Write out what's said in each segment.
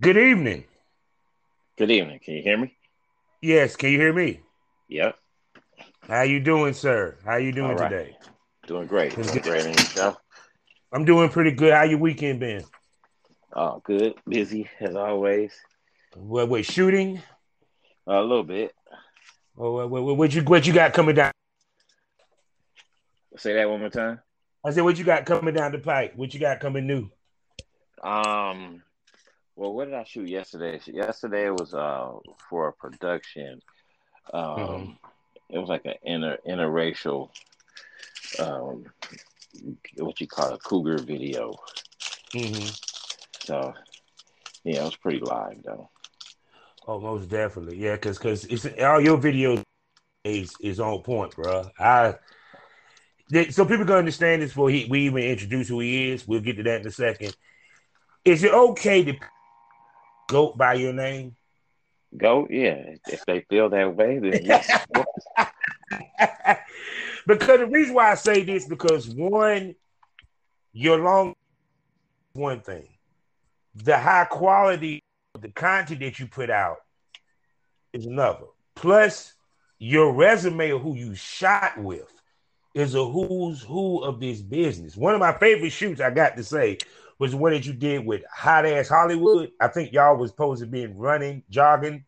Good evening. Good evening. Can you hear me? Yes, can you hear me? Yep. How you doing, sir? How you doing right. today? Doing great. Doing great yourself. I'm doing pretty good. How your weekend been? Oh, good. Busy as always. What, what shooting? a little bit. Or what, what, what you what you got coming down? Say that one more time. I said, what you got coming down the pipe? What you got coming new? Um. Well, what did I shoot yesterday? Yesterday was uh for a production. Um, Mhm. it was like an inter interracial, um, what you call a cougar video. Mm-hmm. So, yeah, it was pretty live though. Oh, most definitely, yeah. Cause, cause it's all your videos is is on point, bro. I they- so people can understand this before he, we even introduce who he is. We'll get to that in a second. Is it okay to go by your name? Goat, yeah. If they feel that way, then yes. because the reason why I say this because one, your long one thing, the high quality of the content that you put out is another. Plus, your resume of who you shot with is a who's who of this business. One of my favorite shoots I got to say was the one that you did with Hot Ass Hollywood. I think y'all was supposed to be running, jogging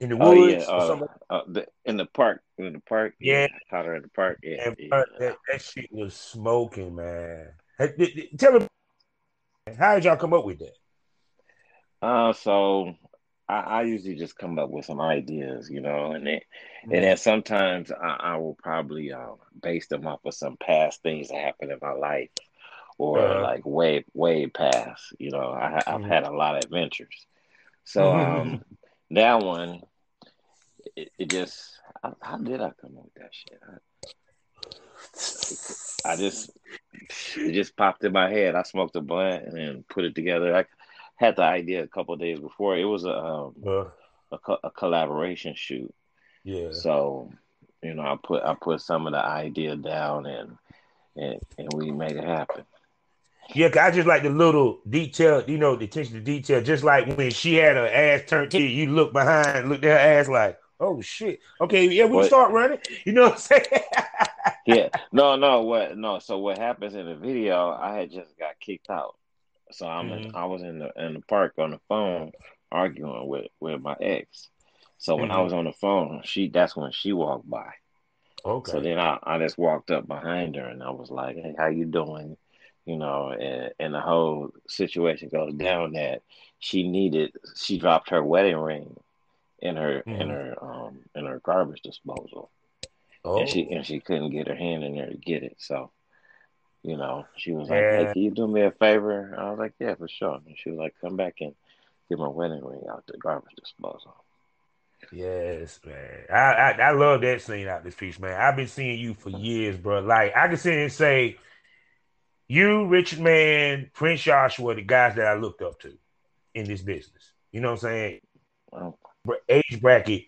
in the Oh woods yeah, or uh, something. uh, the, in the park, in the park, Yeah. hotter in the park, yeah. And yeah. bro, that, that shit was smoking, man. Hey, th- th- Tell me, how did y'all come up with that? Uh, so I, I usually just come up with some ideas, you know, and then Mm-hmm. and then sometimes I, I will probably uh, base them off of some past things that happened in my life, or Uh-huh. like way way past. You know, I, I've Mhm. had a lot of adventures. So um, that one, it, it just how, how did I come up with that shit? I, I just it just popped in my head. I smoked a blunt and then put it together. I had the idea a couple of days before. It was a um, Uh, a, co- a collaboration shoot. yeah. So, you know, I put I put some of the idea down and and, and we made it happen. Yeah, 'cause I just like the little detail, you know, the attention to detail. Just like when she had her ass turned to you, you look behind, looked at her ass like, oh shit. Okay, yeah, we What? start running. You know what I'm saying? Yeah, no, no, what no. So what happens in the video? I had just got kicked out. So I'm in, Mhm. I was in the in the park on the phone arguing with with my ex. So when I Mhm. was on the phone, she that's when she walked by. okay. So then I, I just walked up behind her and I was like, "Hey, how you doing?" You know, and, and the whole situation goes down that she needed she dropped her wedding ring in her in Mhm. her um in her garbage disposal, oh. and she and she couldn't get her hand in there to get it. So, you know, she was like, Yeah. "Hey, can you do me a favor?" I was like, "Yeah, for sure." And she was like, "Come back and get my wedding ring out the garbage disposal." Yes, man. I, I I love that scene out this piece, man. I've been seeing you for years, bro. Like I can sit and say, you, Richard Mann, Prince Yahshua, the guys that I looked up to in this business. You know what I'm saying? Oh, Br- Age bracket,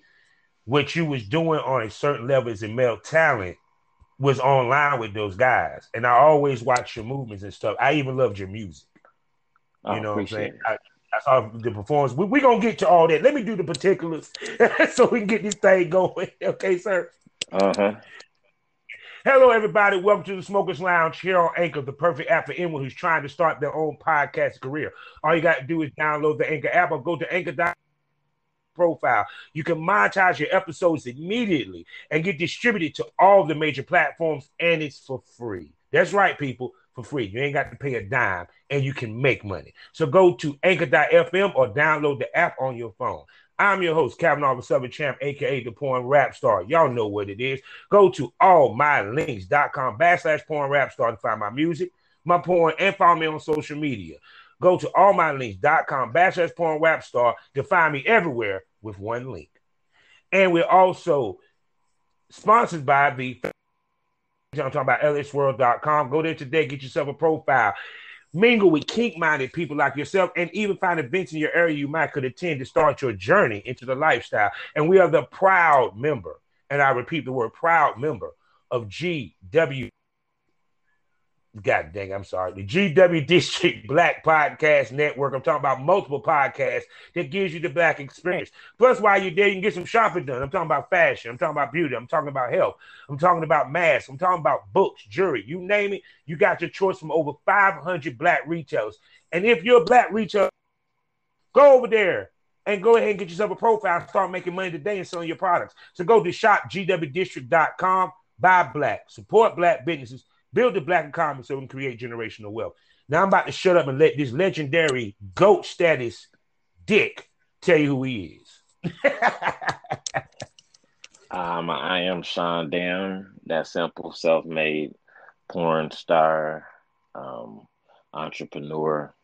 what you was doing on a certain level as a male talent was online with those guys, and I always watch your movements and stuff. I even loved your music. I You know what I'm saying? I, I saw the performance. We're we going to get to all that. Let me do the particulars so we can get this thing going. Okay, sir? Uh huh. Hello, everybody. Welcome to the Smokers Lounge here on Anchor, the perfect app for anyone who's trying to start their own podcast career. All you got to do is download the Anchor app or go to Anchor profile. You can monetize your episodes immediately and get distributed to all the major platforms, and it's for free. That's right, people, for free. You ain't got to pay a dime, and you can make money. So go to Anchor.fm or download the app on your phone. I'm your host, Kavanaugh the Southern Champ, aka the Porn Rap Star. Y'all know what it is. Go to allmylinks.com backslash porn rap star to find my music, my porn, and follow me on social media. Go to allmylinks.com backslash porn rap star to find me everywhere with one link. And we're also sponsored by the I'm talking about lsworld.com. Go there today, get yourself a profile mingle with kink-minded people like yourself, and even find events in your area you might could attend to start your journey into the lifestyle. And we are the proud member, and I repeat the word proud member of GW God dang, I'm sorry. The GW District Black Podcast Network. I'm talking about multiple podcasts that gives you the black experience. Plus, while you're there, you can get some shopping done. I'm talking about fashion. I'm talking about beauty. I'm talking about health. I'm talking about masks. I'm talking about books, jewelry. You name it, you got your choice from over 500 black retailers. And if you're a black retailer, go over there and go ahead and get yourself a profile start making money today and selling your products. So go to shopgwdistrict.com, buy black, support black businesses build the black economy so we can create generational wealth. Now I'm about to shut up and let this legendary GOAT status dick tell you who he is. um, I am Sean Dam, that simple self-made porn star, um, entrepreneur,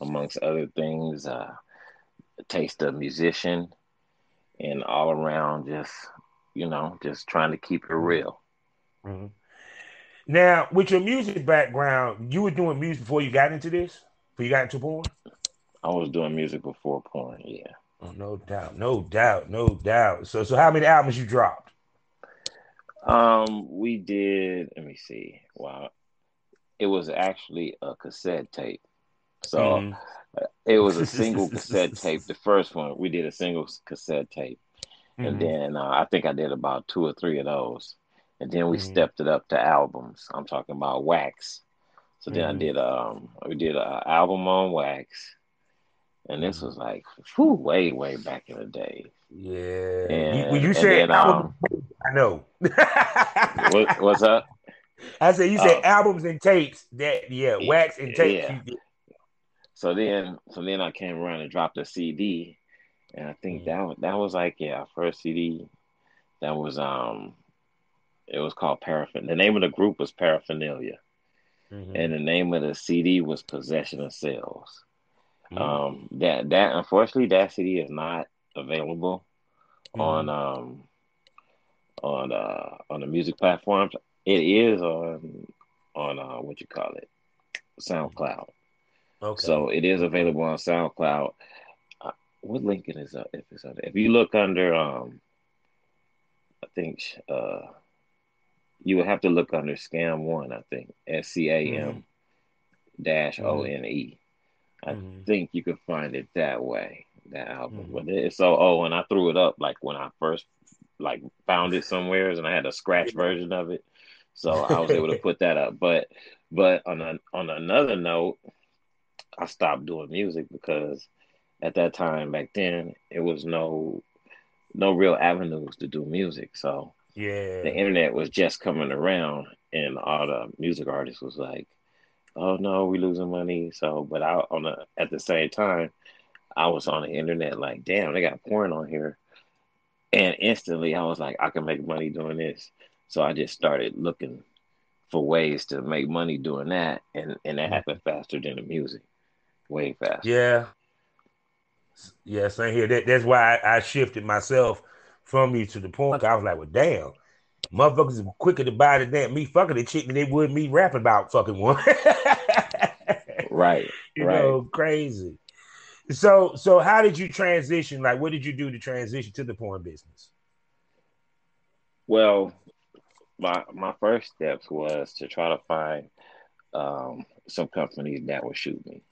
amongst other things, uh, taste of musician, and all around just, you know, just trying to keep it real. Mm-hmm. Now, with your music background, you were doing music before you got into this? Before you got into porn? I was doing music before porn, yeah. Oh, no doubt, no doubt, no doubt. So, so how many albums you dropped? Um, we did. Let me see. Wow, it was actually a cassette tape. So mm. it was a single cassette tape. The first one we did a single cassette tape, mm-hmm. and then uh, I think I did about two or three of those and then we mm-hmm. stepped it up to albums. I'm talking about Wax. So then mm-hmm. I did um we did an album on Wax, and this mm-hmm. was like whew, way way back in the day. Yeah. And, when you said album, um, I know. what, what's up? I said you said uh, albums and tapes. That yeah, wax and tapes. Yeah. So then, so then I came around and dropped a CD, and I think mm-hmm. that that was like yeah, first CD. That was um it was called Paraphernalia. The name of the group was Paraphernalia, mm-hmm. and the name of the CD was Possession of Cells. Mm-hmm. Um, that that unfortunately that CD is not available mm-hmm. on um on uh on the music platforms. It is on on uh what you call it SoundCloud. Okay. So it is available on SoundCloud. Uh, what link it is up if it's under? If you look under um, I think uh you would have to look under Scam One, I think. S C A M dash O N E. I mm-hmm. think you could find it that way, that album. Mm-hmm. But it's so oh, and I threw it up like when I first like found it somewhere and I had a scratch version of it. So I was able to put that up. But but on a, on another note, I stopped doing music because at that time back then it was no no real avenues to do music. So yeah. The internet was just coming around and all the music artists was like, Oh no, we losing money. So but I on the at the same time, I was on the internet like, damn, they got porn on here. And instantly I was like, I can make money doing this. So I just started looking for ways to make money doing that and, and that mm-hmm. happened faster than the music. Way faster. Yeah. Yeah, same here. That, that's why I, I shifted myself from me to the point I was like, well, damn, motherfuckers are quicker to buy the damn me fucking the chick than they would me rapping about fucking one. right. You right. know, crazy. So, so how did you transition? Like, what did you do to transition to the porn business? Well, my my first steps was to try to find um, some companies that would shoot me,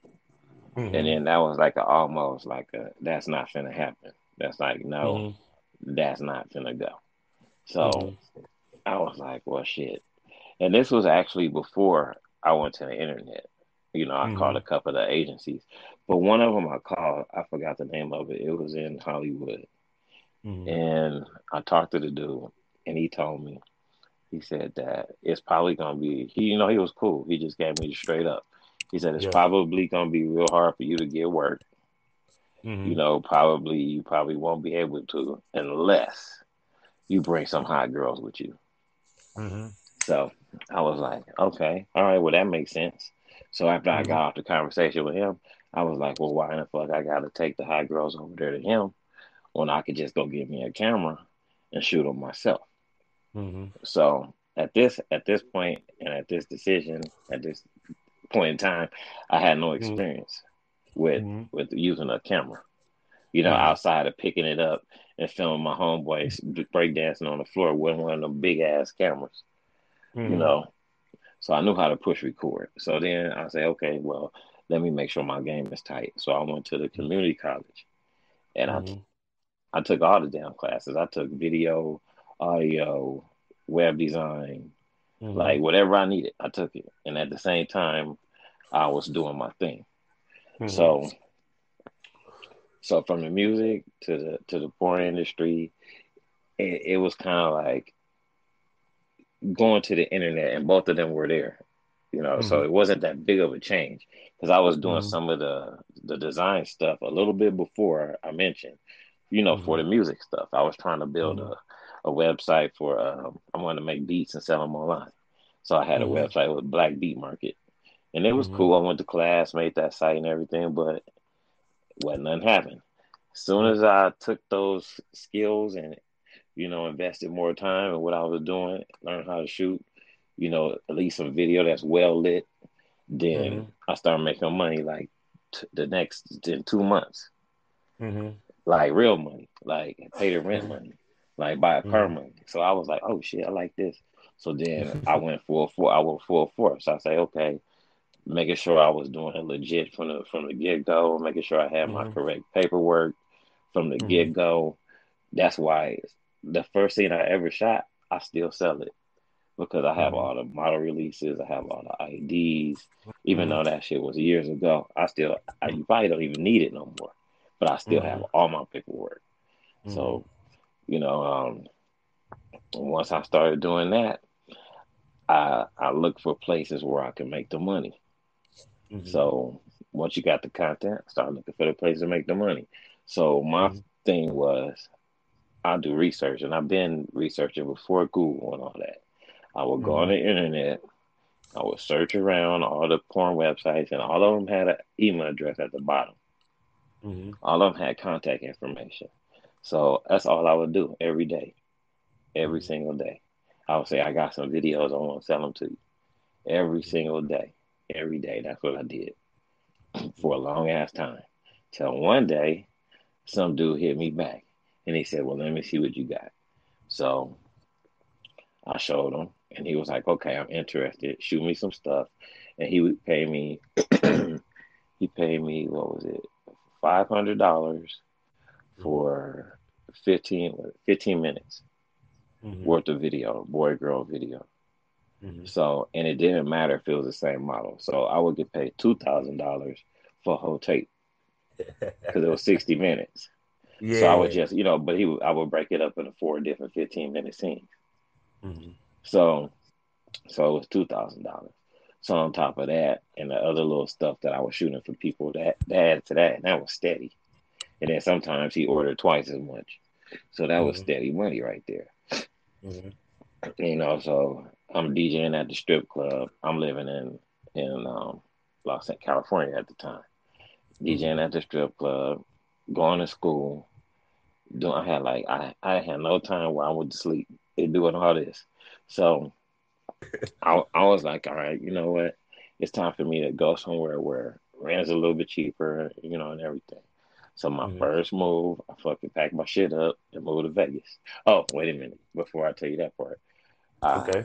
mm-hmm. and then that was like a, almost like a that's not gonna happen. That's like no, mm-hmm that's not gonna go. So mm-hmm. I was like, well, shit. And this was actually before I went to the internet. You know, I Mhm. called a couple of agencies, but one of them I called, I forgot the name of it. It was in Hollywood. Mhm. And I talked to the dude, and he told me, he said that it's probably gonna be. He, you know, he was cool. He just gave me straight up. He said it's Yeah. probably gonna be real hard for you to get work. Mhm. You know, probably you probably won't be able to unless you bring some hot girls with you. Mhm. So I was like, okay, all right, well that makes sense. So after I Mhm. got off the conversation with him, I was like, well, why in the fuck I gotta take the hot girls over there to him when I could just go get me a camera and shoot them myself. Mhm. So at this at this point and at this decision at this point in time, I had no experience with Mhm. with using a camera. You know, Mhm. outside of picking it up and filming my homeboys breakdancing on the floor with one of them big ass cameras. You Mhm. know, so I knew how to push record. So then I say, okay, well, let me make sure my game is tight. So I went to the community college, and I Mhm. I took all the damn classes. I took video, audio, web design, Mhm. like whatever I needed, I took it. And at the same time, I was doing my thing. Mhm. So, so from the music to the to the porn industry, it, it was kind of like going to the internet, and both of them were there. You know, so Mhm. it wasn't that big of a change because I was doing Mhm. some of the the design stuff a little bit before I mentioned. You know, for the music stuff, I was trying to build Mhm. a a website for. Um, I wanted to make beats and sell them online. So I had a Mhm. website with Black Beat Market, and it was Mhm. cool. I went to class, made that site and everything, but wasn't nothing happened. As soon as I took those skills and you know invested more time in what I was doing, learned how to shoot, you know, at least some video that's well lit, then Mhm. I started making money like t- the next in two months, Mhm. like real money, like pay the rent Mhm. money, like buy a car Mhm. money. So I was like, oh shit, I like this. So then I went full four. I went full force. So I say, okay, making sure I was doing it legit from the from the get go, making sure I had my Mhm. correct paperwork from the Mhm. get go. That's why the first scene I ever shot, I still sell it because I have Mhm. all the model releases, I have all the IDs. Even though that shit was years ago, I still I, you probably don't even need it no more. But I still have Mhm. all my paperwork. So you know, um, once I started doing that, I I look for places where I can make the money. Mhm. So once you got the content, start looking for the place to make the money. So my Mhm. thing was I do research, and I've been researching before Google and all that. I would go on Mhm. the internet, I would search around all the porn websites, and all of them had an email address at the bottom. Mhm. All of them had contact information. So that's all I would do every day, every Mhm. single day. I would say I got some videos I want to sell them to you every single day, every day. That's what I did for a long ass time. Till one day, some dude hit me back and he said, Well, let me see what you got. So I showed him and he was like, Okay, I'm interested. Shoot me some stuff. And he would pay me, he paid me, what was it, $500 for 15, 15 minutes Mhm. worth of video, boy girl video. Mhm. So, and it didn't matter if it was the same model. So I would get paid $2,000 for a whole tape because it was 60 minutes. Yeah. So I would just, you know, but he, would- I would break it up into four different 15 minute scenes. Mhm. So, so it was two thousand dollars. So on top of that, and the other little stuff that I was shooting for people, that that added to that, and that was steady. And then sometimes he ordered twice as much, so that was Mhm. steady money right there. Mhm. You know, so I'm DJing at the strip club. I'm living in in um, Los Angeles, California at the time. DJing Mhm. at the strip club, going to school. Doing, I had like I I had no time where I went to sleep and doing all this. So I I was like, all right, you know what? It's time for me to go somewhere where rent's a little bit cheaper, you know, and everything. So my Mhm. first move, I fucking packed my shit up and moved to Vegas. Oh, wait a minute, before I tell you that part, Okay. I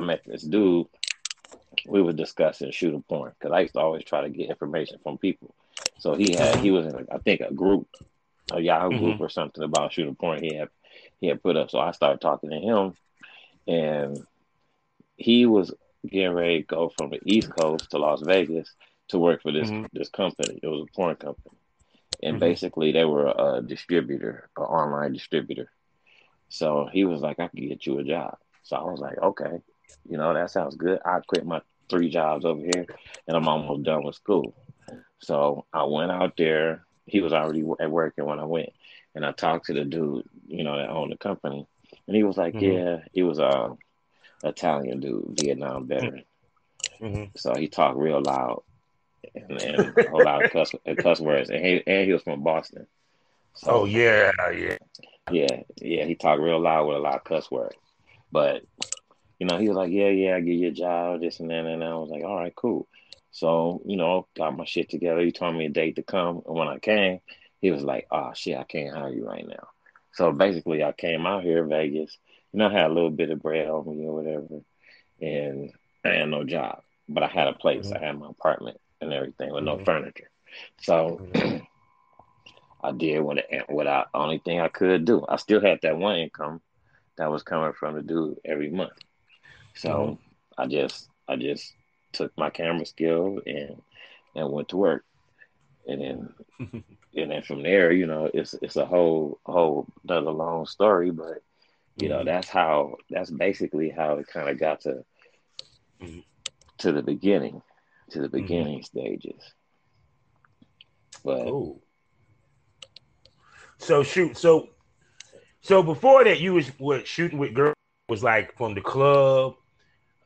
met this dude. We were discussing shooting porn because I used to always try to get information from people. So he had he was in I think a group, a Yahoo group or something about shooting porn. He had he had put up. So I started talking to him, and he was getting ready to go from the East Coast to Las Vegas to work for this mm-hmm. this company. It was a porn company, and mm-hmm. basically they were a distributor, an online distributor. So he was like, "I can get you a job." So I was like, "Okay, you know that sounds good." I quit my three jobs over here, and I'm almost done with school. So I went out there. He was already at working when I went, and I talked to the dude, you know, that owned the company, and he was like, mm-hmm. "Yeah, he was a uh, Italian dude, Vietnam veteran." Mm-hmm. So he talked real loud and, and a whole lot of cuss, cuss words, and he and he was from Boston. So, oh yeah, yeah, yeah, yeah. He talked real loud with a lot of cuss words, but you know, he was like, "Yeah, yeah, I get you a job, this and that," and I was like, "All right, cool." So, you know, got my shit together. He told me a date to come. And when I came, he was like, oh, shit, I can't hire you right now. So basically, I came out here, in Vegas. You know, I had a little bit of bread on me or whatever. And I had no job, but I had a place. Mm-hmm. I had my apartment and everything with mm-hmm. no furniture. So mm-hmm. I did what, what I, only thing I could do. I still had that one income that was coming from the dude every month. So. I just, I just took my camera skill and and went to work. And then and then from there, you know, it's it's a whole whole another long story, but you know, mm-hmm. that's how that's basically how it kind of got to mm-hmm. to the beginning, to the mm-hmm. beginning mm-hmm. stages. But Ooh. so shoot, so so before that, you was what shooting with girls was like from the club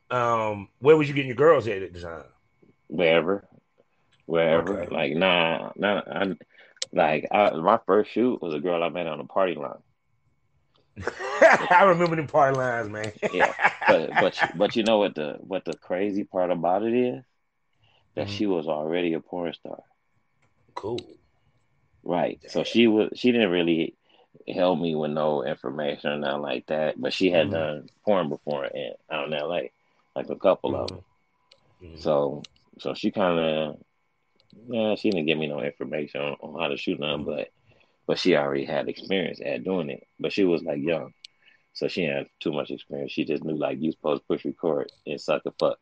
um, where was you getting your girls at at the time? Wherever, wherever. Okay. Like nah, nah. I, like I, my first shoot was a girl I met on a party line. I remember the party lines, man. yeah, but but but you know what the what the crazy part about it is that mm-hmm. she was already a porn star. Cool. Right. So she was she didn't really help me with no information or nothing like that, but she had mm-hmm. done porn before in out in LA like a couple mm-hmm. of them. Mm-hmm. So so she kind of yeah, she didn't give me no information on, on how to shoot none, mm-hmm. but but she already had experience at doing it. But she was like young, so she had too much experience. She just knew like you supposed to push record and suck a fuck.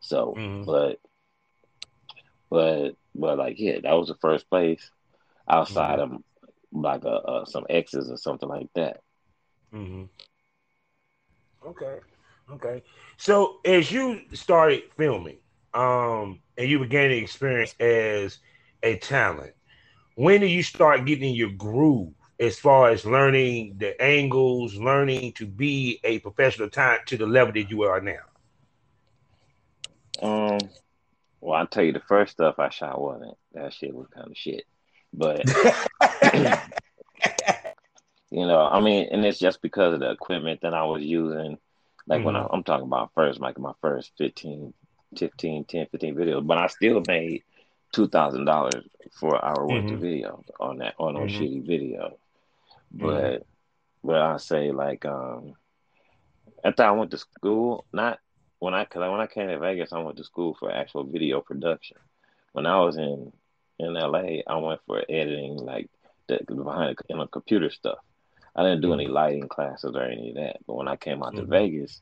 So, mm-hmm. but but but like yeah, that was the first place outside mm-hmm. of like a, uh, some exes or something like that. Mm-hmm. Okay. Okay. So as you started filming, um, and you began to experience as a talent, when did you start getting your groove as far as learning the angles, learning to be a professional talent to the level that you are now? Um, well, I'll tell you the first stuff I shot wasn't that shit was kind of shit, but you know, I mean, and it's just because of the equipment that I was using like mm-hmm. when I, am talking about first, like my first 15, 15, 10, 15 videos, but I still made two thousand dollars for our worth mm-hmm. of videos on that on those mm-hmm. shitty videos. Mm-hmm. But but I say like um after I went to school, not when I cause when I came to Vegas, I went to school for actual video production. When I was in in LA, I went for editing, like the behind in the, computer stuff. I didn't do any mm-hmm. lighting classes or any of that. But when I came out mm-hmm. to Vegas,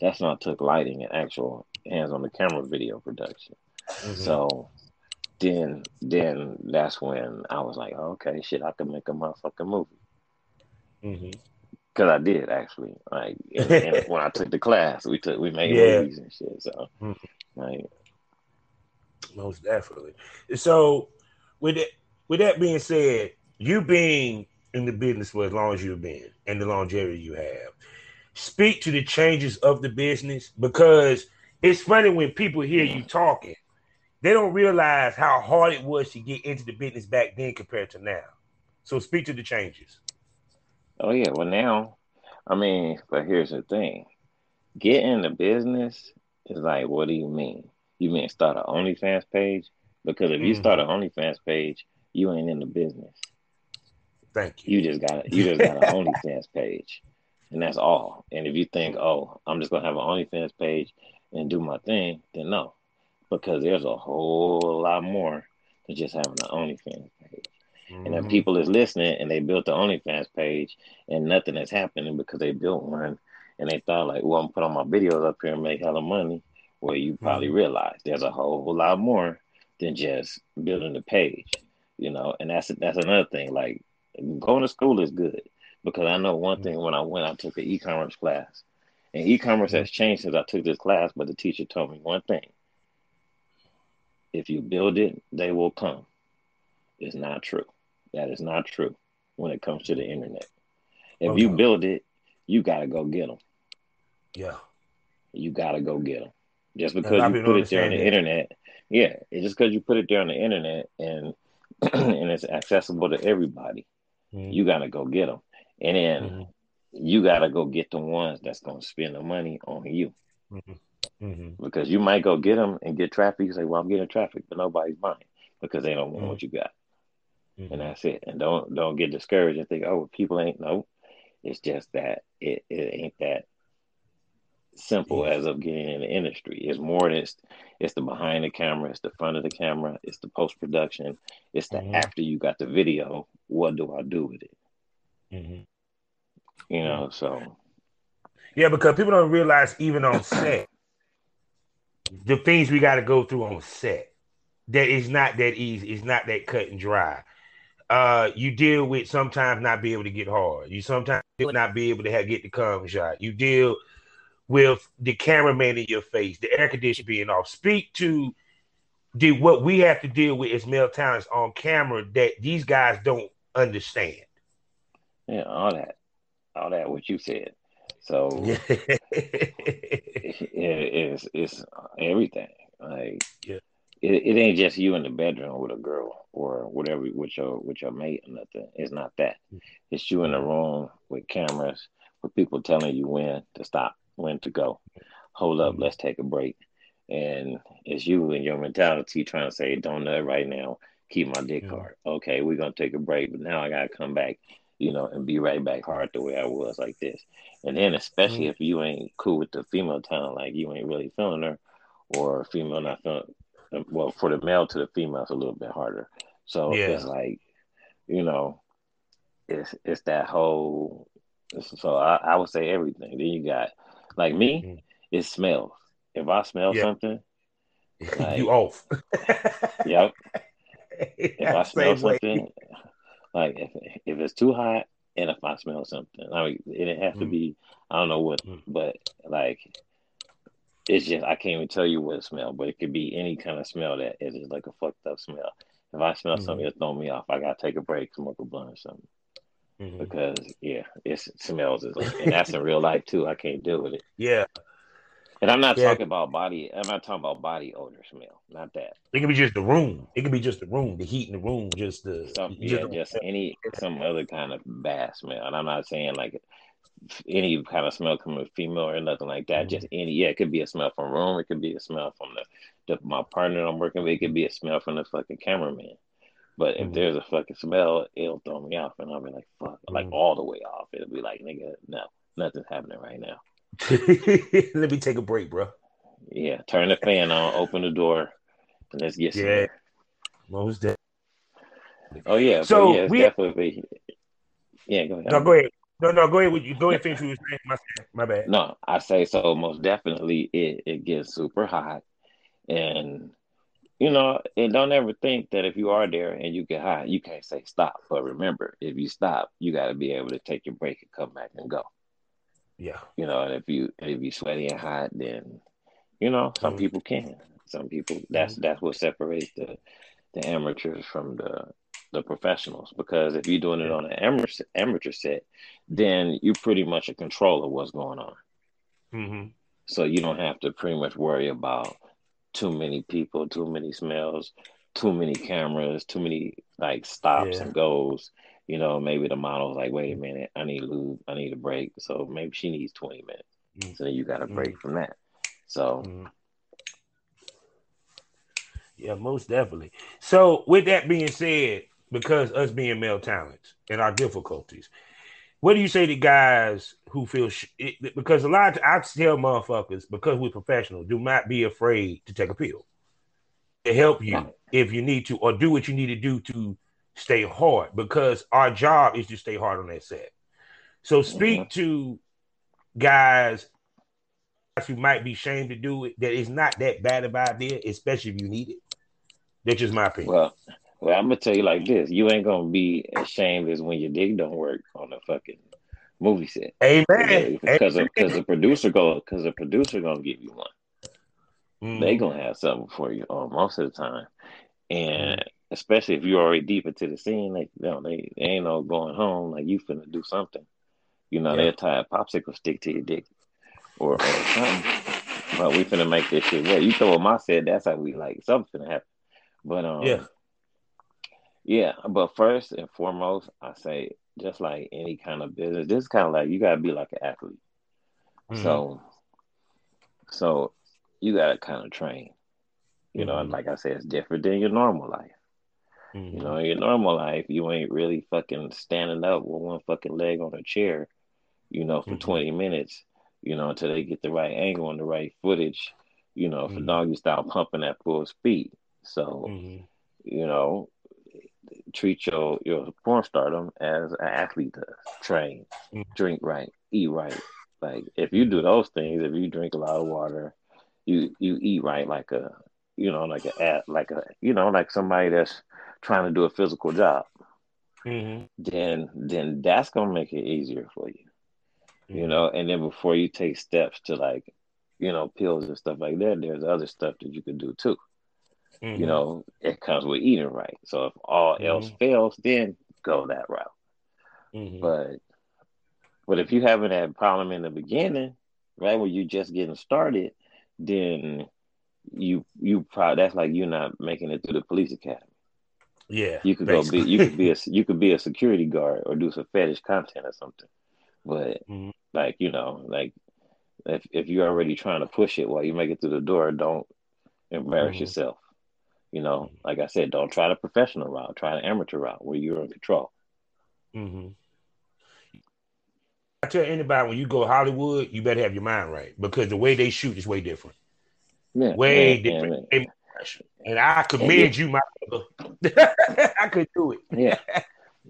that's when I took lighting and actual hands on the camera video production. Mm-hmm. So then then that's when I was like, oh, okay, shit, I can make a motherfucking movie. Mm-hmm. Cause I did actually, like, and, and when I took the class, we took we made yeah. movies and shit. So, like, most definitely. So, with it, with that being said, you being in the business for as long as you've been and the longevity you have. Speak to the changes of the business because it's funny when people hear you talking, they don't realize how hard it was to get into the business back then compared to now. So speak to the changes. Oh yeah, well now, I mean, but here's the thing: get in the business is like, what do you mean? You mean start an OnlyFans page? Because if you mm-hmm. start an OnlyFans page, you ain't in the business. Thank you. You just got you just got an OnlyFans page, and that's all. And if you think, oh, I'm just gonna have an OnlyFans page and do my thing, then no, because there's a whole lot more than just having an OnlyFans page. Mm-hmm. And then people is listening and they built the OnlyFans page and nothing is happening because they built one and they thought like, well, I'm put on my videos up here and make hella money. Well, you probably mm-hmm. realize there's a whole, whole lot more than just building the page, you know. And that's that's another thing. Like going to school is good because I know one thing. When I went, I took an e-commerce class, and e-commerce has changed since I took this class. But the teacher told me one thing: if you build it, they will come. It's not true. That is not true when it comes to the internet. If okay. you build it, you got to go get them. Yeah. You got to go get them. Just because you put it there on the that. internet, yeah, it's just because you put it there on the internet and and it's accessible to everybody. Mm-hmm. You got to go get them, and then mm-hmm. you got to go get the ones that's going to spend the money on you. Mm-hmm. mm-hmm. Because you might go get them and get traffic. You say, "Well, I'm getting traffic," but nobody's buying because they don't want what mm-hmm. you got and that's it. And don't don't get discouraged and think, oh, people ain't no. It's just that it, it ain't that simple as of getting in the industry. It's more than it's, it's the behind the camera, it's the front of the camera, it's the post production, it's the mm-hmm. after you got the video. What do I do with it? Mm-hmm. You know, so yeah, because people don't realize even on set the things we got to go through on set. That is not that easy. It's not that cut and dry uh, you deal with sometimes not be able to get hard. You sometimes not be able to have, get the cum shot. You deal with the cameraman in your face, the air conditioner being off. Speak to the what we have to deal with as male talents on camera that these guys don't understand. Yeah, all that, all that what you said. So it, it's it's everything. Like yeah it, it ain't just you in the bedroom with a girl or whatever with your with your mate or nothing. It's not that. Mm. It's you in the room with cameras, with people telling you when to stop, when to go. Hold up, let's take a break. And it's you and your mentality trying to say, don't nut right now, keep my dick hard. Okay, we're gonna take a break, but now I gotta come back, you know, and be right back hard the way I was like this. And then especially mm-hmm. if you ain't cool with the female talent, like you ain't really feeling her, or female not feeling well, for the male to the female, it's a little bit harder. So yeah. it's like, you know, it's it's that whole. So I, I would say everything. Then you got like me, mm-hmm. it smells. If I smell yeah. something, like, you off. yep. If I smell something, like if, if it's too hot, and if I smell something, I mean, it have to mm-hmm. be. I don't know what, mm-hmm. but like it's just I can't even tell you what it smells, but it could be any kind of smell that is just like a fucked up smell. If I smell mm-hmm. something that throw me off, I gotta take a break, smoke a blunt or something. Mm-hmm. Because yeah, it smells like, and that's in real life too. I can't deal with it. Yeah. And I'm not yeah. talking about body. I'm not talking about body odor smell. Not that. It could be just the room. It could be just the room, the heat in the room, just the some, yeah, just any some other kind of bad smell. And I'm not saying like any kind of smell coming from female or nothing like that. Mm-hmm. Just any, yeah, it could be a smell from room. It could be a smell from the, the my partner I'm working with. It could be a smell from the fucking cameraman. But if mm-hmm. there's a fucking smell, it'll throw me off, and I'll be like, fuck, mm-hmm. like all the way off. It'll be like, nigga, no, nothing's happening right now. Let me take a break, bro. Yeah, turn the fan on, open the door, and let's get yeah. Most definitely. Oh yeah, so yeah, we definitely. Yeah, go ahead. No, go ahead. No, no, go ahead with you. Go ahead finish what you saying. My, my bad. No, I say so. Most definitely, it it gets super hot, and you know, and don't ever think that if you are there and you get hot, you can't say stop. But remember, if you stop, you got to be able to take your break and come back and go. Yeah. You know, and if you if you sweaty and hot, then you know some mm-hmm. people can. Some people that's mm-hmm. that's what separates the the amateurs from the the professionals because if you're doing it on an amateur amateur set, then you're pretty much a control of what's going on. Mm-hmm. So you don't have to pretty much worry about too many people, too many smells, too many cameras, too many like stops yeah. and goes. You know, maybe the model's like, wait a minute, I need lube, I need a break. So maybe she needs 20 minutes. Mm-hmm. So then you got a break mm-hmm. from that. So mm-hmm. yeah, most definitely. So with that being said, because us being male talents and our difficulties. What do you say to guys who feel sh- it, because a lot of I tell motherfuckers because we're professional, do not be afraid to take a pill to help you if you need to, or do what you need to do to stay hard because our job is to stay hard on that set. So speak mm-hmm. to guys who might be ashamed to do it that it's not that bad of an idea, especially if you need it. That's just my opinion. Well, well, I'm gonna tell you like this: you ain't gonna be ashamed as when your dick don't work on a fucking movie set. Amen. Because because the producer go because the producer gonna give you one. Mm. They gonna have something for you uh, most of the time, and especially if you're already deep into the scene, like you know, they, they ain't no going home. Like you finna do something. You know, yeah. they'll tie a popsicle stick to your dick or, or something. but we finna make this shit work. You throw a my set, that's how we like something finna happen. But um, yeah, yeah. But first and foremost, I say just like any kind of business, this is kind of like you gotta be like an athlete. Mm-hmm. So, so you gotta kind of train. You know, mm-hmm. like I said, it's different than your normal life. Mm-hmm. You know, in your normal life, you ain't really fucking standing up with one fucking leg on a chair, you know, for mm-hmm. 20 minutes, you know, until they get the right angle and the right footage, you know, for mm-hmm. doggy style pumping at full speed. So, you know, treat your your porn stardom as an athlete does. Train, mm-hmm. drink right, eat right. Like if you do those things, if you drink a lot of water, you you eat right like a you know like a like a you know like somebody that's trying to do a physical job. Mm-hmm. Then then that's gonna make it easier for you. Mm-hmm. You know, and then before you take steps to like, you know, pills and stuff like that, there's other stuff that you can do too. Mm-hmm. You know, it comes with eating right. So if all mm-hmm. else fails, then go that route. Mm-hmm. But but if you having that problem in the beginning, right, when you're just getting started, then you you probably that's like you're not making it through the police academy. Yeah, you could basically. go be you could be a you could be a security guard or do some fetish content or something. But mm-hmm. like you know, like if if you're already trying to push it while you make it through the door, don't embarrass mm-hmm. yourself. You know, like I said, don't try the professional route. Try the amateur route where you're in control. Mm-hmm. I tell anybody when you go Hollywood, you better have your mind right because the way they shoot is way different. Yeah, way yeah, different. Yeah, and I commend you, my brother. I could do it. yeah.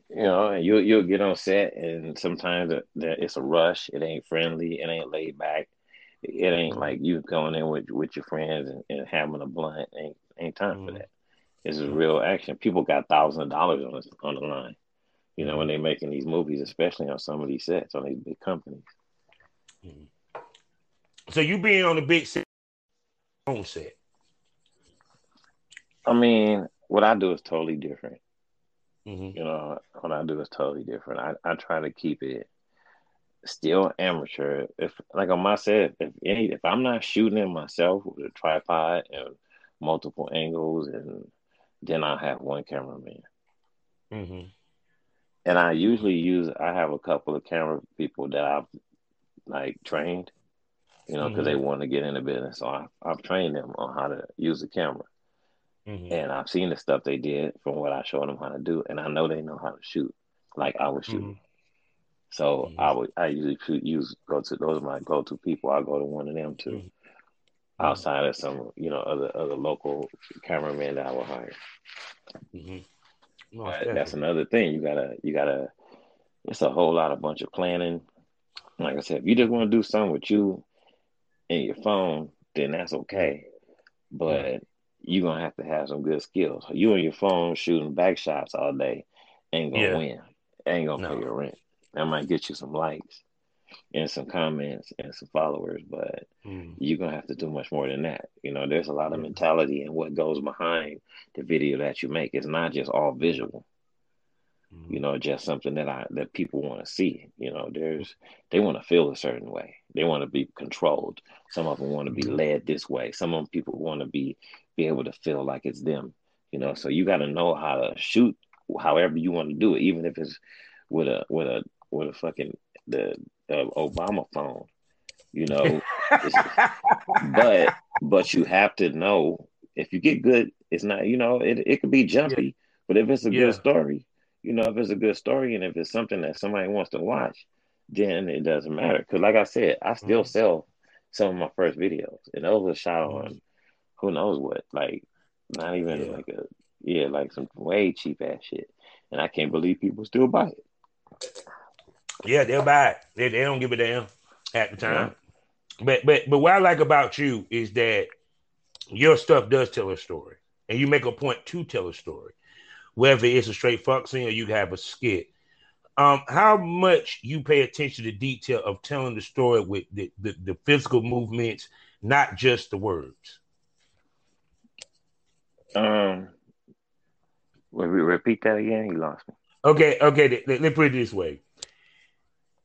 You know, and you'll you'll get on set, and sometimes it's a rush. It ain't friendly. It ain't laid back. It ain't like you going in with with your friends and, and having a blunt. Ain't ain't time mm-hmm. for that. This is real action. People got thousands of dollars on this, on the line. You know, when they're making these movies, especially on some of these sets on these big companies. Mm-hmm. So you being on the big set, home set. I mean, what I do is totally different. Mm-hmm. You know, what I do is totally different. I, I try to keep it still amateur. If like on my set, if any, if I'm not shooting it myself with a tripod and multiple angles, and then I have one cameraman. Mm-hmm. And I usually use. I have a couple of camera people that I've like trained, you know, because mm-hmm. they want to get in the business. So I, I've trained them on how to use the camera. Mm-hmm. And I've seen the stuff they did from what I showed them how to do, and I know they know how to shoot like I would shoot. Mm-hmm. So mm-hmm. I would I usually shoot, use go to those are my go to people. I go to one of them too, mm-hmm. Outside of some you know other other local cameraman that I would hire. Mm-hmm. that's another thing you gotta you gotta. It's a whole lot of bunch of planning. Like I said, if you just want to do something with you and your phone, then that's okay. But you're gonna have to have some good skills. You on your phone shooting back shots all day ain't gonna yeah. win. Ain't gonna no. pay your rent. That might get you some likes and some comments and some followers, but mm. you're gonna have to do much more than that. You know, there's a lot of mentality and what goes behind the video that you make. It's not just all visual. Mm. You know, just something that I that people want to see. You know, there's they want to feel a certain way. They want to be controlled. Some of them want to be mm-hmm. led this way. Some of them people want to be be able to feel like it's them. You know, so you got to know how to shoot however you want to do it, even if it's with a with a with a fucking the uh, Obama phone. You know, but but you have to know if you get good, it's not. You know, it it could be jumpy, yeah. but if it's a yeah. good story, you know, if it's a good story and if it's something that somebody wants to watch, then it doesn't matter. Because, like I said, I still mm-hmm. sell some of my first videos, and those were shot mm-hmm. on who knows what, like not even yeah. like a yeah, like some way cheap ass shit, and I can't believe people still buy it. Yeah, they'll buy it. They, they don't give a damn. at the time. Yeah. But but but what I like about you is that your stuff does tell a story, and you make a point to tell a story, whether it's a straight fuck scene or you have a skit. Um, how much you pay attention to detail of telling the story with the, the, the physical movements, not just the words. Um, we repeat that again. You lost me. Okay, okay. Let, me put it this way: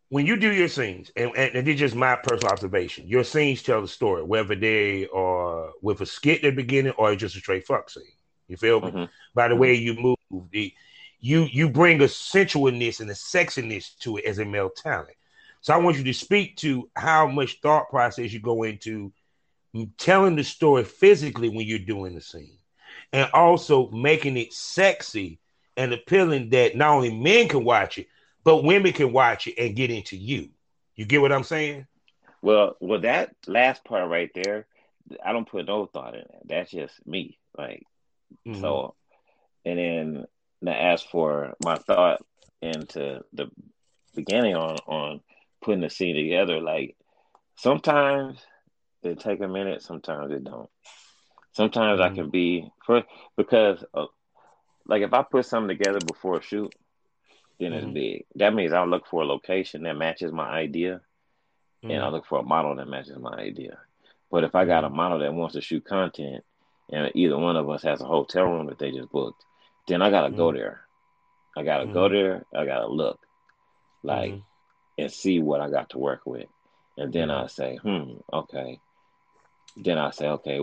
when you do your scenes, and, and, and it's just my personal observation, your scenes tell the story, whether they are with a skit at the beginning or just a straight fuck scene. You feel me? Mm-hmm. By the way you move, the you you bring a sensualness and a sexiness to it as a male talent. So I want you to speak to how much thought process you go into telling the story physically when you're doing the scene, and also making it sexy and appealing that not only men can watch it, but women can watch it and get into you. You get what I'm saying? Well, well, that last part right there, I don't put no thought in it. That's just me. Like, mm-hmm. so, and then now as for my thought into the beginning on on putting the scene together, like sometimes it take a minute, sometimes it don't. Sometimes mm-hmm. I can be for because uh, like if I put something together before a shoot, then mm-hmm. it's big. That means I'll look for a location that matches my idea, mm-hmm. and I'll look for a model that matches my idea. But if I got a mm-hmm. model that wants to shoot content, and either one of us has a hotel room that they just booked, then I gotta go mm-hmm. there. I gotta go mm-hmm. there. I gotta look, like, and see what I got to work with, and then I say, hmm, okay. Then I say, okay.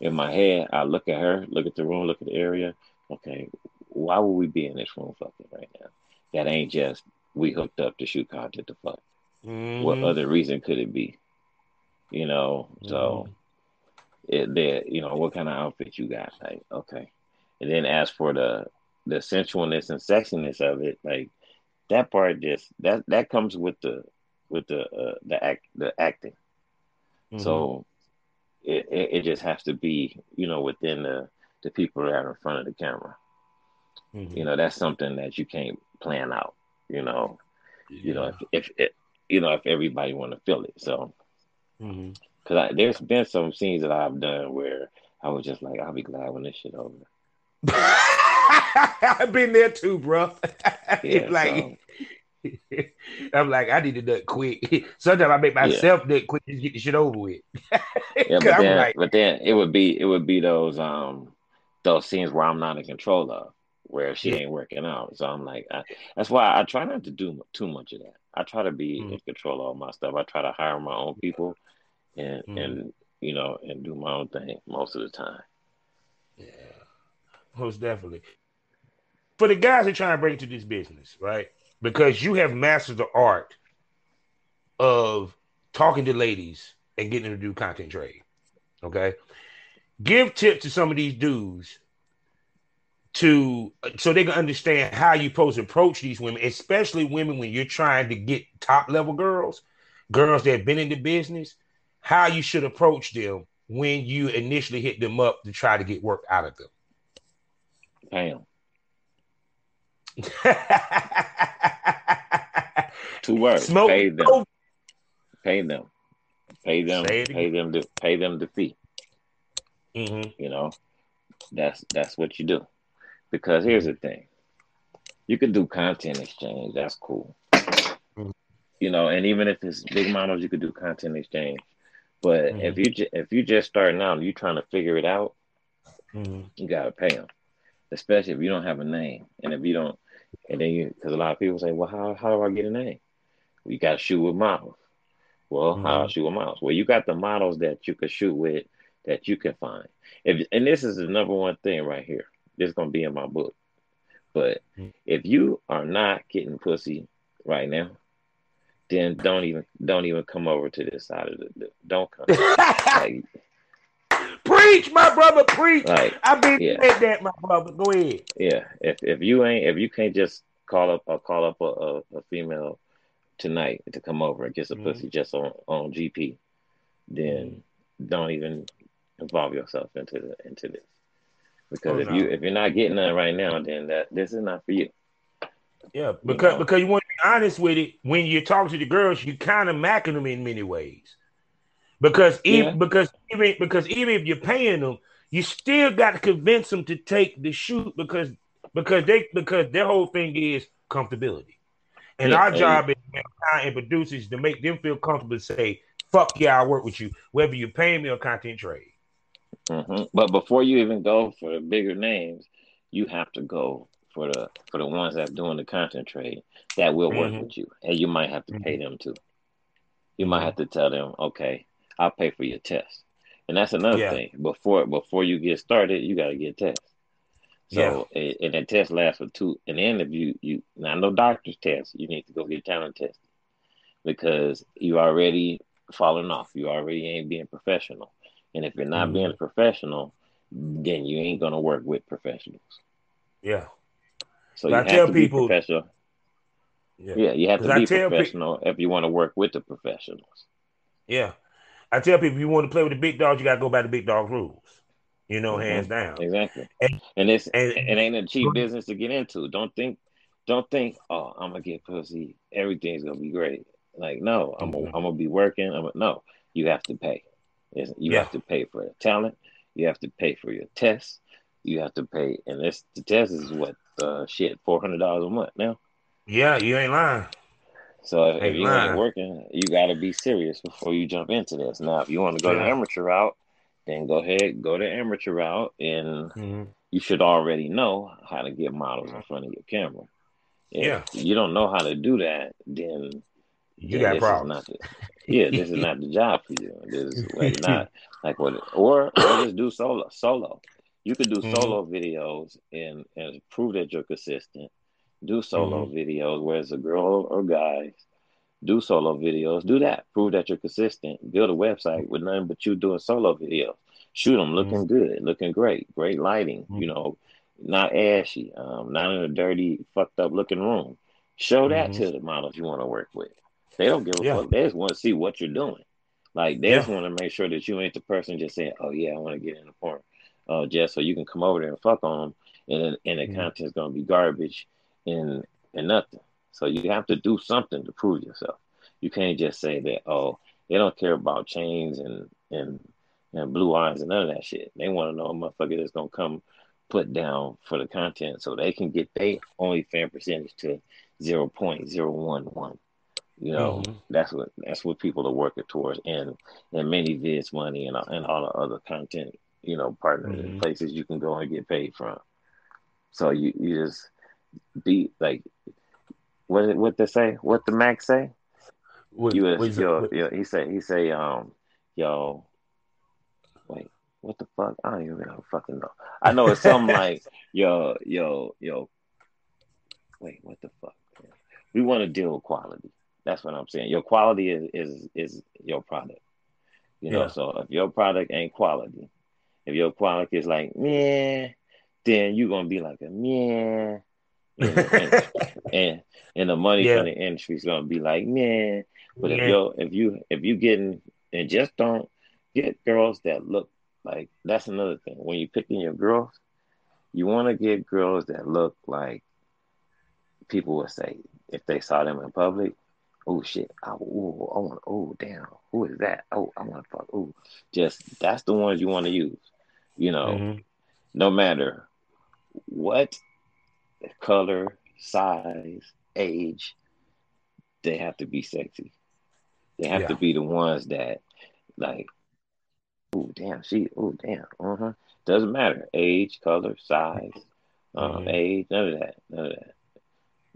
In my head, I look at her, look at the room, look at the area. Okay, why would we be in this room fucking right now? That ain't just we hooked up to shoot content to fuck. Mm-hmm. What other reason could it be? You know, so mm-hmm. it there, you know, what kind of outfit you got? Like, okay. And then as for the the sensualness and sexiness of it, like that part just that that comes with the with the uh, the act the acting. Mm-hmm. So it, it, it just has to be, you know, within the the people that are in front of the camera. Mm-hmm. You know, that's something that you can't plan out. You know, yeah. you know if, if it, you know if everybody want to feel it. So, because mm-hmm. there's been some scenes that I've done where I was just like, I'll be glad when this shit over. I've been there too, bro. Yeah, like. So. I'm like, I need to do it quick. Sometimes I make myself yeah. do it quick to get the shit over with. yeah, but then, like, but then it would be it would be those um those scenes where I'm not in control of where she ain't working out. So I'm like, I, that's why I try not to do too much of that. I try to be mm. in control of all my stuff. I try to hire my own people, and mm. and you know, and do my own thing most of the time. Yeah, most definitely. For the guys that trying to break into this business, right? Because you have mastered the art of talking to ladies and getting them to do content trade. Okay. Give tips to some of these dudes to so they can understand how you supposed to approach these women, especially women when you're trying to get top level girls, girls that have been in the business, how you should approach them when you initially hit them up to try to get work out of them. Damn. Two words. Smoke. Pay them. Pay them. Pay them. Pay them. To, pay them the fee. Mm-hmm. You know, that's that's what you do. Because here's the thing you can do content exchange, that's cool. Mm-hmm. You know, and even if it's big models, you could do content exchange. But mm-hmm. if you if you just starting out and you trying to figure it out, mm-hmm. you gotta pay them, especially if you don't have a name and if you don't, and then you because a lot of people say, well, how how do I get a name? Well, you got to shoot with models. Well, mm-hmm. how I shoot with models? Well, you got the models that you can shoot with that you can find. If and this is the number one thing right here. It's gonna be in my book. But mm. if you are not getting pussy right now, then don't even don't even come over to this side of the, don't come. like, preach, my brother, preach. Like, I've been yeah. that, my brother. Go ahead. Yeah, if if you ain't if you can't just call up or uh, call up a, a, a, female tonight to come over and get some mm-hmm. pussy just on on GP, then mm-hmm. don't even involve yourself into the, into this. Because oh, if no. you if you're not getting that right now, then that this is not for you. Yeah, because you know? because you want to be honest with it, when you talk to the girls, you kind of macking them in many ways. Because even yeah. because even because even if you're paying them, you still got to convince them to take the shoot because because they because their whole thing is comfortability. And yeah, our job as content producers to make them feel comfortable to say, fuck yeah, I work with you, whether you're paying me or content trade. Mm-hmm. But before you even go for the bigger names, you have to go for the for the ones that doing the content trade that will work mm-hmm. with you, and you might have to pay mm-hmm. them too. You might have to tell them, okay, I'll pay for your test, and that's another yeah. thing. Before before you get started, you got to get tested. So yeah. and that test lasts for two. And then if you you now no doctor's test, you need to go get talent tested because you already falling off. You already ain't being professional. And if you're not mm-hmm. being a professional, then you ain't gonna work with professionals. Yeah. So you I have tell to people, be professional. Yeah. yeah, you have to be professional pe- if you want to work with the professionals. Yeah. I tell people if you want to play with the big dogs, you gotta go by the big dog rules. You know, mm-hmm. hands down. Exactly. And, and it's and, it ain't a cheap business to get into. Don't think don't think, oh, I'm gonna get pussy, everything's gonna be great. Like, no, I'm mm-hmm. gonna, I'm gonna be working. I'm gonna, no, you have to pay. You yeah. have to pay for the talent. You have to pay for your tests. You have to pay, and this the test is what uh, shit four hundred dollars a month now. Yeah, you ain't lying. So if, ain't you lying. ain't working, you got to be serious before you jump into this. Now, if you want to go yeah. the amateur route, then go ahead, go the amateur route, and mm-hmm. you should already know how to get models in front of your camera. If yeah, you don't know how to do that, then you got problems. The, yeah, this is not the job for you. This is like not like what, or or just do solo. Solo. You could do mm-hmm. solo videos and and prove that you're consistent. Do solo mm-hmm. videos, whether it's a girl or guys. Do solo videos. Do that. Prove that you're consistent. Build a website with nothing but you doing solo videos. Shoot them looking mm-hmm. good, looking great, great lighting. You mm-hmm. know, not ashy, um, not in a dirty, fucked up looking room. Show that mm-hmm. to the models you want to work with. They don't give a yeah. fuck. They just want to see what you're doing. Like they yeah. just want to make sure that you ain't the person just saying, "Oh yeah, I want to get in the porn," uh, just so you can come over there and fuck on them, and and the mm-hmm. content's gonna be garbage and and nothing. So you have to do something to prove yourself. You can't just say that, "Oh, they don't care about chains and and and blue eyes and none of that shit." They want to know a motherfucker that's gonna come put down for the content so they can get their only fan percentage to zero point zero one one. You know, mm-hmm. that's what that's what people are working towards, and and ManyVids money and and all the other content, you know, partners mm-hmm. and places you can go and get paid from. So you you just be like, what what they say? What the Mac say? What, you was, yo, yo, he say he say um yo wait what the fuck I don't even know fucking know I know it's something like yo yo yo wait what the fuck we want to deal with quality that's what I'm saying. Your quality is is is your product. You know, yeah. so if your product ain't quality, if your quality is like meh, then you're gonna be like a meh. And, and, the money yeah. from the industry is gonna be like meh. But yeah. if you if you if you getting and just don't get girls that look like that's another thing. When you picking your girls, you want to get girls that look like people would say if they saw them in public, oh shit, oh, ooh, I want, oh damn, who is that? Oh, I want to fuck. Oh, just that's the ones you want to use. You know, mm-hmm. no matter what color, size, age, they have to be sexy. They have yeah. to be the ones that like, oh damn, she, oh damn, uh huh. Doesn't matter age, color, size, um, mm-hmm. age, none of that, none of that.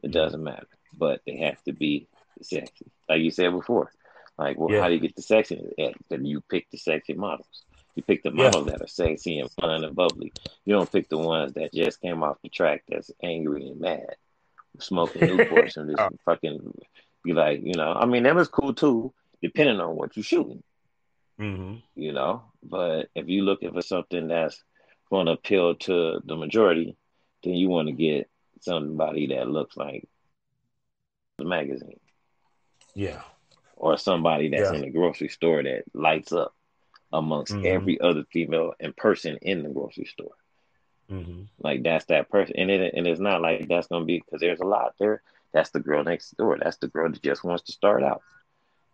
It doesn't matter, but they have to be sexy. Like you said before. Like, well, yeah. how do you get the sexy? Then you pick the sexy models. You pick the models yeah. that are sexy and fun and bubbly. You don't pick the ones that just came off the track that's angry and mad, smoking Newports and just oh. fucking be like, you know. I mean, that was cool too, depending on what you're shooting. Mm-hmm. You know, but if you're looking for something that's going to appeal to the majority, then you want to get somebody that looks like the magazine. Yeah. Or somebody that's yeah. in the grocery store that lights up amongst mm-hmm. every other female and person in the grocery store. Mm-hmm. Like that's that person, and it and it's not like that's gonna be because there's a lot there. That's the girl next door. That's the girl that just wants to start out.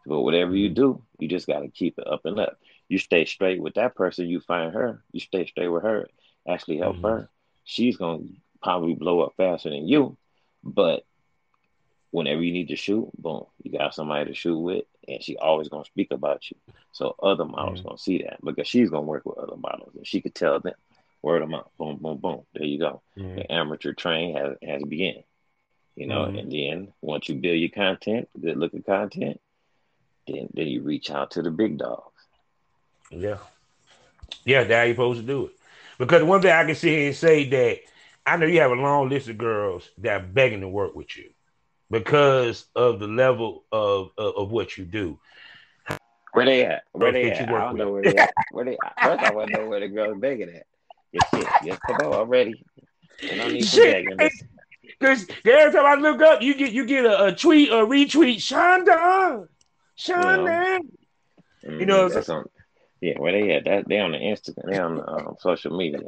But whatever you do, you just got to keep it up and up. You stay straight with that person, you find her, you stay straight with her, actually help mm-hmm. her. She's going to probably blow up faster than you. But whenever you need to shoot, boom, you got somebody to shoot with, and she always going to speak about you. So other models mm-hmm. going to see that because she's going to work with other models and she could tell them, word of mouth, boom, boom, boom. There you go. Mm-hmm. The amateur train has, has begun. You know, mm-hmm. and then once you build your content, good looking content, then then you reach out to the big dogs. Yeah. Yeah, that's how you're supposed to do it. Because one thing I can sit here and say that I know you have a long list of girls that are begging to work with you because of the level of of, of what you do. Where they at? Where they at? I don't with. know where they at. Where they at? First, I want to know where the girls begging at. Yes, yes, yes. Come on, I'm ready. And I need begging. Because every time I look up, you get you get a, a tweet or retweet, Shonda, Shonda. You know, you know that's on, yeah, where they at? That they on the Instagram, they on um, social media.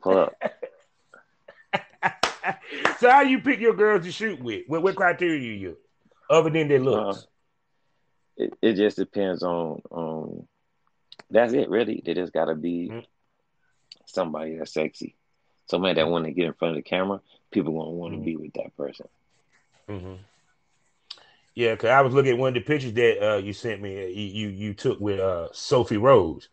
Pull up. so how you pick your girls to shoot with? What, what criteria you use, other than their looks? Uh, it, it just depends on um. That's it, really. They just gotta be mm-hmm. somebody that's sexy, somebody that want to get in front of the camera. People gonna want to mm-hmm. be with that person. Mm-hmm. Yeah, because I was looking at one of the pictures that uh, you sent me. Uh, you you took with uh, Sophie Rose,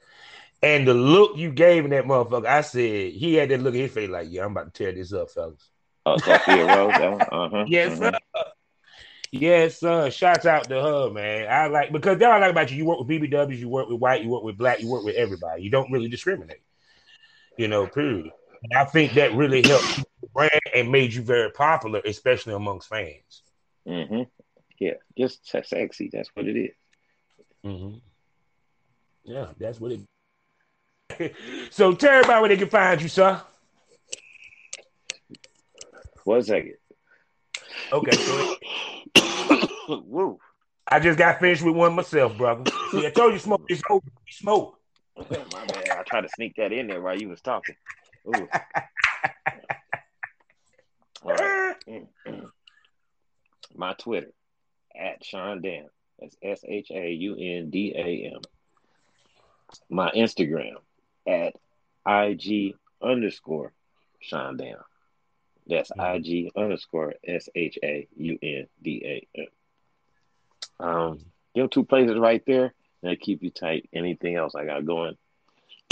and the look you gave in that motherfucker. I said he had that look in his face like, "Yeah, I'm about to tear this up, fellas." Oh, Sophia Rose. Uh-huh. yes, uh-huh. sir. Yes, sir. Shouts out to her, man. I like because what I like about you. You work with BBWs, you work with white, you work with black, you work with everybody. You don't really discriminate. You know, period. And I think that really helped brand and made you very popular, especially amongst fans. Mm-hmm. Yeah, just sexy. That's what it is. Mm-hmm. Yeah, that's what it. so tell everybody where they can find you, sir. One second. Okay. Woo. I just got finished with one myself, brother. See, I told you smoke is over. Smoke. My man, I tried to sneak that in there while you was talking. Ooh. My Twitter at Shaun. That's S H A U N D A M. My Instagram at IG underscore Shaun. That's mm-hmm. IG underscore S H A U N D A M. Um, you know, two places right there. They keep you tight. Anything else I got going,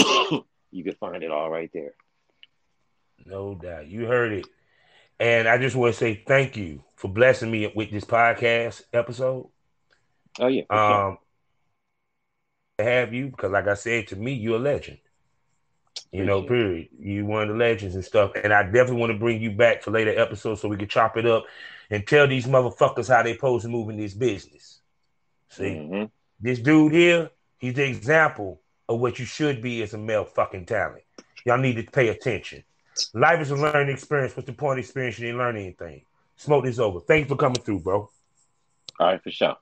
you can find it all right there. No doubt. You heard it. And I just want to say thank you for blessing me with this podcast episode. Oh yeah. Um sure. have you because like I said to me, you're a legend. You know, period. You one of the legends and stuff. And I definitely want to bring you back for later episodes so we can chop it up and tell these motherfuckers how they pose to move in this business. See, mm-hmm. this dude here, he's the example of what you should be as a male fucking talent. Y'all need to pay attention. Life is a learning experience. What's the point of experience? You didn't learn anything. Smoke this over. Thanks for coming through, bro. All right, for sure.